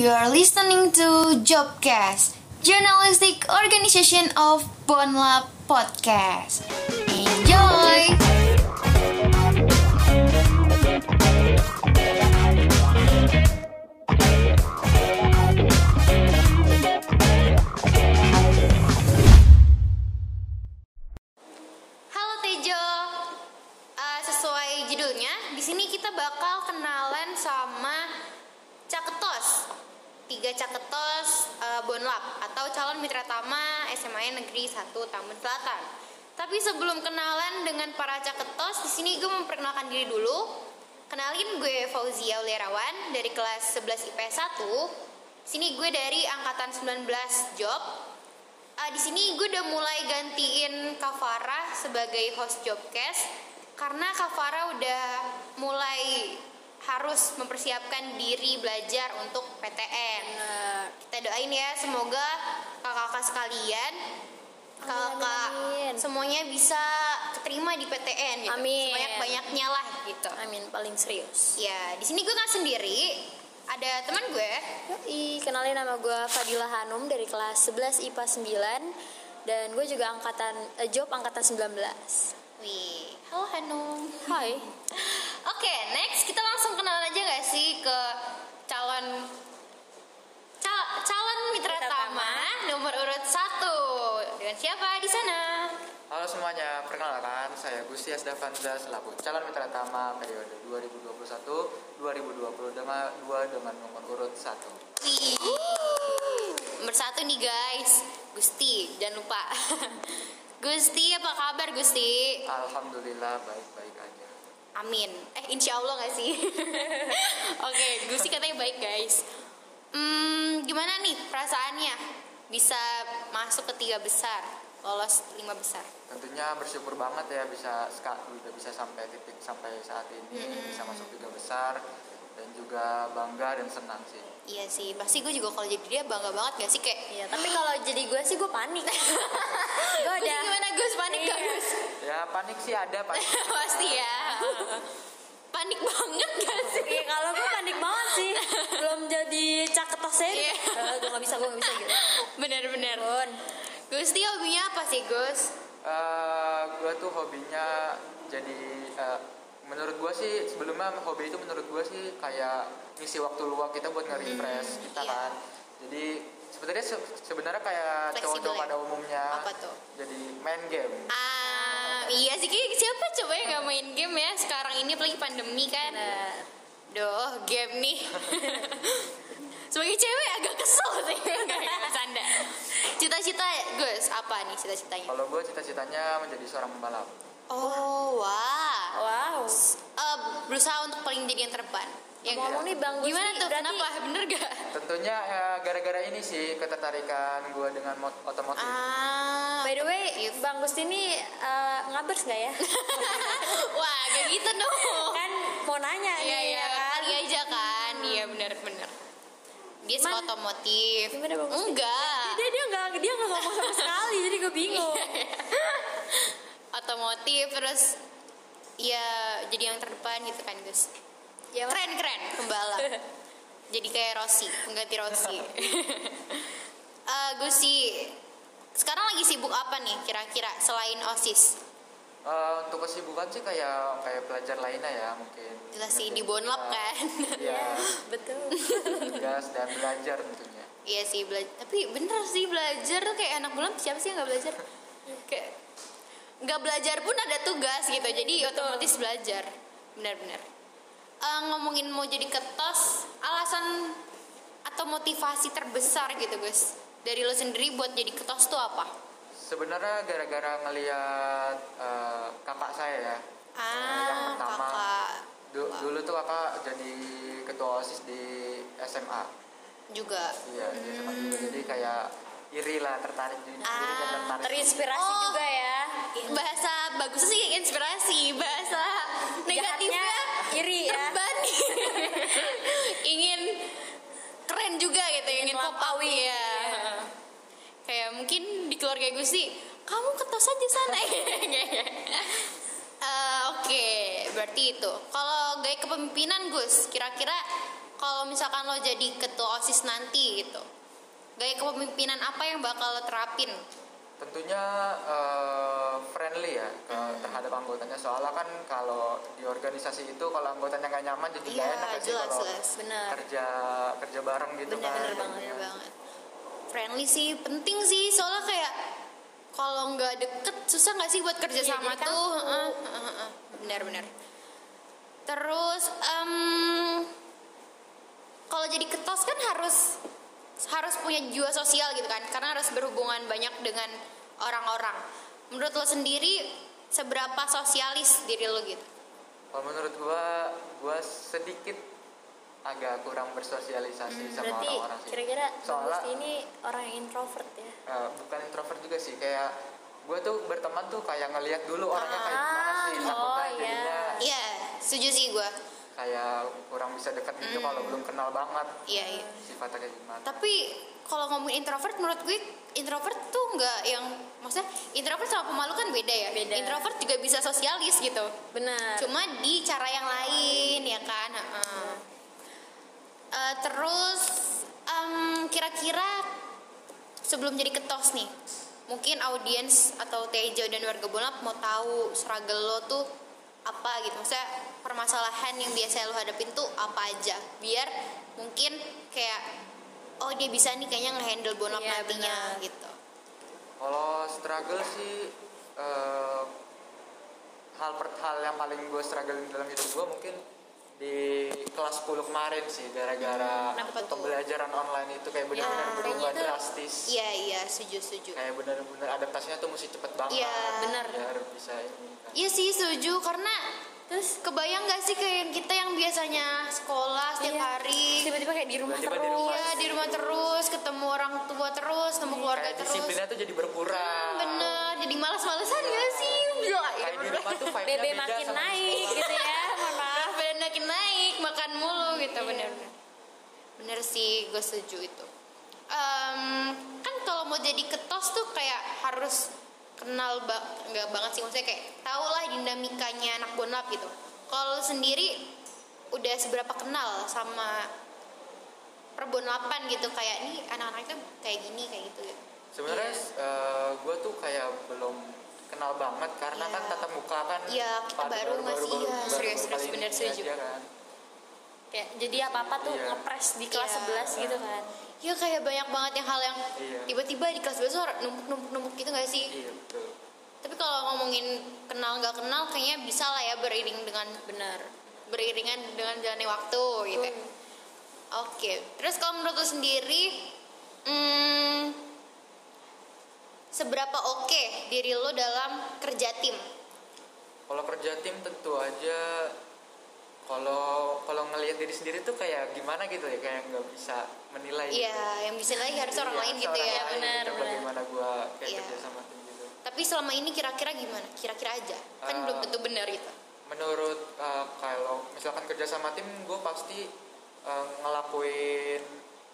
You're listening to Jobcast, journalistic organization of Bonlab Podcast. Calon mitra tama SMA Negeri 1 Tambun Selatan. Tapi sebelum kenalan dengan para caketos, di sini gue memperkenalkan diri dulu. Kenalin gue Fauzia Ulerawan dari kelas 11 IPS 1. Sini gue dari angkatan 19 job Ah, di sini gue udah mulai gantiin Kavara sebagai host Jobcast karena Kavara udah mulai harus mempersiapkan diri belajar untuk PTN. Kita doain ya semoga kakak-kakak sekalian kakak semuanya bisa keterima di PTN gitu. Amin. Sebanyak-banyaknya lah gitu. Amin paling serius. Ya, di sini gue nggak sendiri. Ada teman gue. Yoi, kenalin nama gue Fadila Hanum dari kelas 11 IPA 9 dan gue juga angkatan eh, job angkatan 19. Wih, halo Hanum. Hai. Oke, next kita langsung kenalan aja gak sih ke calon cal- tama nomor urut satu dengan siapa di sana? Halo semuanya, perkenalkan saya Gusti Asdavanza selaku calon mitra tama periode 2021-2020 dengan dua dengan nomor urut 1. Wih, nomor satu nih guys, Gusti, jangan lupa. Gusti, apa kabar Gusti? Alhamdulillah baik-baik aja. Amin. Eh, insya Allah gak sih? Oke, Gusti katanya baik guys. Hmm, gimana nih perasaannya bisa masuk ke tiga besar, lolos lima besar? Tentunya bersyukur banget ya bisa udah bisa sampai titik sampai saat ini bisa masuk tiga besar dan juga bangga dan senang sih. Iya sih, pasti gue juga kalau jadi dia bangga banget gak sih kayak Iya, tapi kalau jadi gue sih gue panik. gue Gus, udah gimana Gus? Panik gak Iya. Gus? Ya panik sih ada panik. pasti ya. Panik banget gak sih? Iya, kalau gue panik banget sih. Belum jadi caketosnya. Iya. Eh, gue gak bisa, gue gak bisa gitu. Bener-bener. Bun. Gusti hobinya apa sih Gus? Eh, gue tuh hobinya jadi eh, menurut gue sih sebelumnya hobi itu menurut gue sih kayak ngisi waktu luang kita buat nge-refresh kita iya. kan jadi sebenarnya se- sebenarnya kayak cowok-cowok ya? pada umumnya Apa tuh? jadi main game Ah, iya sih siapa coba yang gak main game ya sekarang ini apalagi pandemi kan. Nah, Duh, game nih. Sebagai cewek agak kesel sih. Nggak, Bercanda. Cita-cita Gus, apa nih cita-citanya? kalau gue cita-citanya menjadi seorang pembalap Oh, wah. wow. Eh, berusaha untuk paling jadi yang terdepan. Ya Ngomong nggak? nih Bang Gus Gimana tuh? berarti- Kenapa? Bener gak? tentunya ya, gara-gara ini sih ketertarikan gue dengan mot- otomotif Ah, By the way, Bang Gusti ini eh, ngabers gak ya? wah, gak gitu dong. kan mau nanya Iya, nih iya, ya kan? kali aja kan. Iya, bener-bener. Dia suka otomotif. Gimana, Bang Gusti? Enggak. Dia dia nggak dia nggak ngomong sama sekali, jadi gue bingung. otomotif terus ya jadi yang terdepan gitu kan Gus Ya, keren keren pembalap jadi kayak Rossi pengganti Rossi Eh Gusi sekarang lagi sibuk apa nih kira-kira selain osis? Eh, untuk kesibukan sih kayak kayak pelajar lainnya ya mungkin. Jelas sih di tugas. kan. Iya, Betul. tugas dan belajar tentunya. Iya sih belajar tapi bener sih belajar tuh kayak anak bulan siapa sih yang nggak belajar? Kayak nggak belajar pun ada tugas gitu jadi otomatis belajar. Benar-benar Eh, ngomongin mau jadi ketos alasan atau motivasi terbesar gitu guys dari lo sendiri buat jadi ketos tuh apa? Sebenarnya gara-gara ngelihat eh, kakak saya ya. Yang ah pertama kakak. Du- dulu tuh kakak jadi ketua osis di SMA juga? Iya di SMA juga. Jadi kayak iri lah tertarik jadi Ah, tertarik. Terinspirasi Oh. juga ya. bahasa bagus sih inspirasi bahasa negatifnya Jahatnya iri ya. terbani ingin keren juga gitu ingin pop up melampaui. ya mungkin di keluarga Gusti kamu ketos aja sana Eh, oke berarti itu kalau gaya kepemimpinan Gus kira-kira kalau misalkan lo jadi ketua osis nanti gitu gaya kepemimpinan apa yang bakal lo terapin tentunya eh, friendly ya ke, Hmm. terhadap anggotanya soalnya kan kalau di organisasi itu kalau anggotanya nggak nyaman jadi nggak Iya, enak kan sih jelas, kalau jelas. Benar. kerja kerja bareng gitu Bener, kan bener banget. bener banget friendly sih penting sih. Soalnya kayak kalau nggak deket susah nggak sih buat kerja Iya, sama jadi tuh? Kaku. Heeh, heeh, heeh. benar-benar terus em, kalau jadi ketos kan harus harus punya jiwa sosial gitu kan? Karena harus berhubungan banyak dengan orang-orang. Menurut lo sendiri seberapa sosialis diri lo gitu? Kalau menurut gua gua sedikit agak kurang bersosialisasi sama Hmm, Berarti orang-orang sih kira-kira Soalnya- ini orang yang introvert ya? Eh, bukan introvert juga sih kayak gue tuh berteman tuh kayak ngelihat dulu orangnya kayak gimana sih Ah, takutnya oh, iya. jadinya iya setuju sih gue kayak kurang bisa dekat gitu Hmm. kalau belum kenal banget iya iya sifatnya kayak gimana tapi kalau ngomongin introvert menurut gue introvert tuh nggak yang maksudnya introvert sama pemalu kan beda ya Beda. introvert juga bisa sosialis gitu Benar. cuma di cara yang lain ya kan Heeh. Eh, terus em, kira-kira sebelum jadi ketos nih mungkin audiens atau Tejo dan warga Bonap mau tahu struggle lo tuh apa gitu. Maksudnya permasalahan yang biasa lo hadapin tuh apa aja? Biar mungkin kayak oh dia bisa nih kayaknya ngehandle Bonap Iya, nantinya benar. gitu. Kalau struggle sih eh, hal per hal yang paling gue struggle dalam hidup gue mungkin di kelas 10 kemarin sih gara-gara pembelajaran online itu kayak benar-benar Ya, berubah tuh- drastis iya iya setuju setuju kayak benar-benar adaptasinya tuh mesti cepet banget Iya. Benar. biar bisa ini kan. Iya sih setuju karena terus kebayang gak sih kayak kita yang biasanya sekolah setiap Iya. hari Tiba-tiba kayak di rumah Tiba-tiba di terus. rumah. Iya di rumah terus ketemu orang tua terus ketemu keluarga kayak terus disiplinnya tuh jadi berkurang bener jadi malas-malesan gak sih Enggak ya kayak di rumah tuh beda makin di naik gitu ya. Bener makin naik makan mulu gitu bener. Bener sih gue setuju itu. Em, kan kalau mau jadi ketos tuh kayak harus kenal ba nggak banget sih maksudnya kayak tau lah dinamikanya anak bonap gitu. Kalau sendiri udah seberapa kenal sama perbonapan gitu? Kayak nih anak-anak itu kayak gini kayak gitu. Gitu sebenarnya gue tuh kayak belum kenal banget karena Iya. kan tatap muka kan Iya, kita pada baru masih, baru- iya, baru- serius, baru serius, bener, setuju. aja kan. Kayak jadi apa-apa tuh Iya. ngepres di kelas Iya. 11 gitu kan. ya kayak banyak banget yang hal yang Iya. tiba-tiba di kelas besar numpuk numpuk numpuk gitu gak sih iya betul Tapi kalau ngomongin kenal nggak kenal, kayaknya bisa lah ya beriring dengan Benar. beriringan dengan jalannya waktu gitu. Betul. Oke, terus kalau menurut lo sendiri, hmm, seberapa oke diri lo dalam kerja tim? kalau kerja tim tentu aja kalau kalau ngelihat diri sendiri tuh kayak gimana gitu ya kayak nggak bisa menilai gitu. Iya, yang bisa lagi harus orang Iya, lain gitu ya. lain benar, gitu, benar. bagaimana gue kayak Iya. kerja sama tim gitu Tapi selama ini kira-kira gimana? Kira-kira aja, kan Ah. belum tentu benar itu. menurut uh, kalau misalkan kerja sama tim gue pasti uh, ngelakuin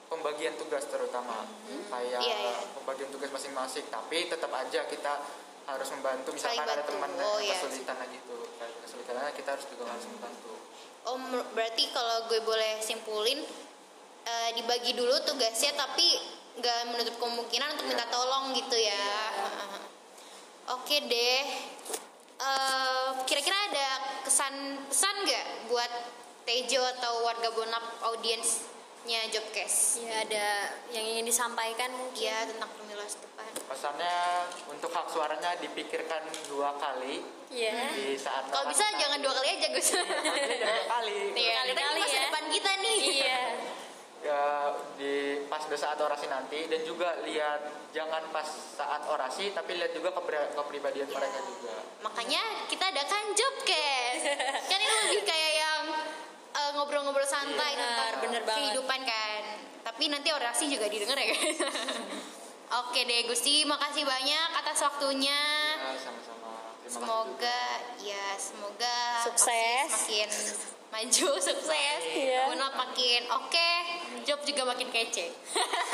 pembagian tugas terutama kayak Iya, iya. pembagian tugas masing-masing tapi tetap aja kita harus membantu misalkan Saling ada bantu. teman Oh, yang iya. kesulitan gitu kesulitannya kita harus juga harus membantu Oh, mer- berarti kalau gue boleh simpulin eh, dibagi dulu tugasnya tapi nggak menutup kemungkinan untuk Iya. minta tolong gitu ya. Oke deh. Eh, kira-kira ada kesan pesan nggak buat Tejo atau warga Bonap audiensnya Jobcast? Ya ada yang ingin disampaikan mungkin. Ya tentang pemilu depan. pesannya untuk hak suaranya dipikirkan dua kali Iya. di saat Kalau bisa jangan dua kali aja Gus. jangan dua kali Iya, kita Kali-kali ini masa ya. depan kita nih. Iya. ya di pas udah saat orasi nanti dan juga lihat jangan pas saat orasi tapi lihat juga kepri- kepribadian Iya. mereka juga Makanya kita adakan Jobcast. kan ini lebih kayak ngobrol-ngobrol santai Iya, tentang bener banget. kehidupan kan. Tapi nanti orasi juga didengar ya guys. Oke deh Gusti, makasih banyak atas waktunya. Ya, sama-sama terima kasih Semoga ya semoga Sukses. Makin maju sukses. Iya. Unap makin oke, job juga makin kece.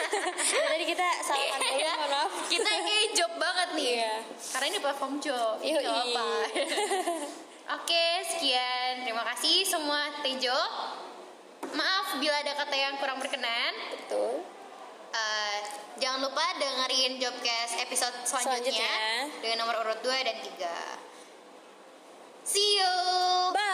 Tadi kita salaman dulu, Iya. mohon maaf. Kita kayak job banget nih. Iya. Karena ini platform job. Gak apa. Oke, sekian. Terima kasih semua Tejo. Maaf bila ada kata yang kurang berkenan. Betul. Uh, jangan lupa dengerin Jobcast episode selanjutnya, selanjutnya. dengan nomor urut 2 dan 3. See you. Bye.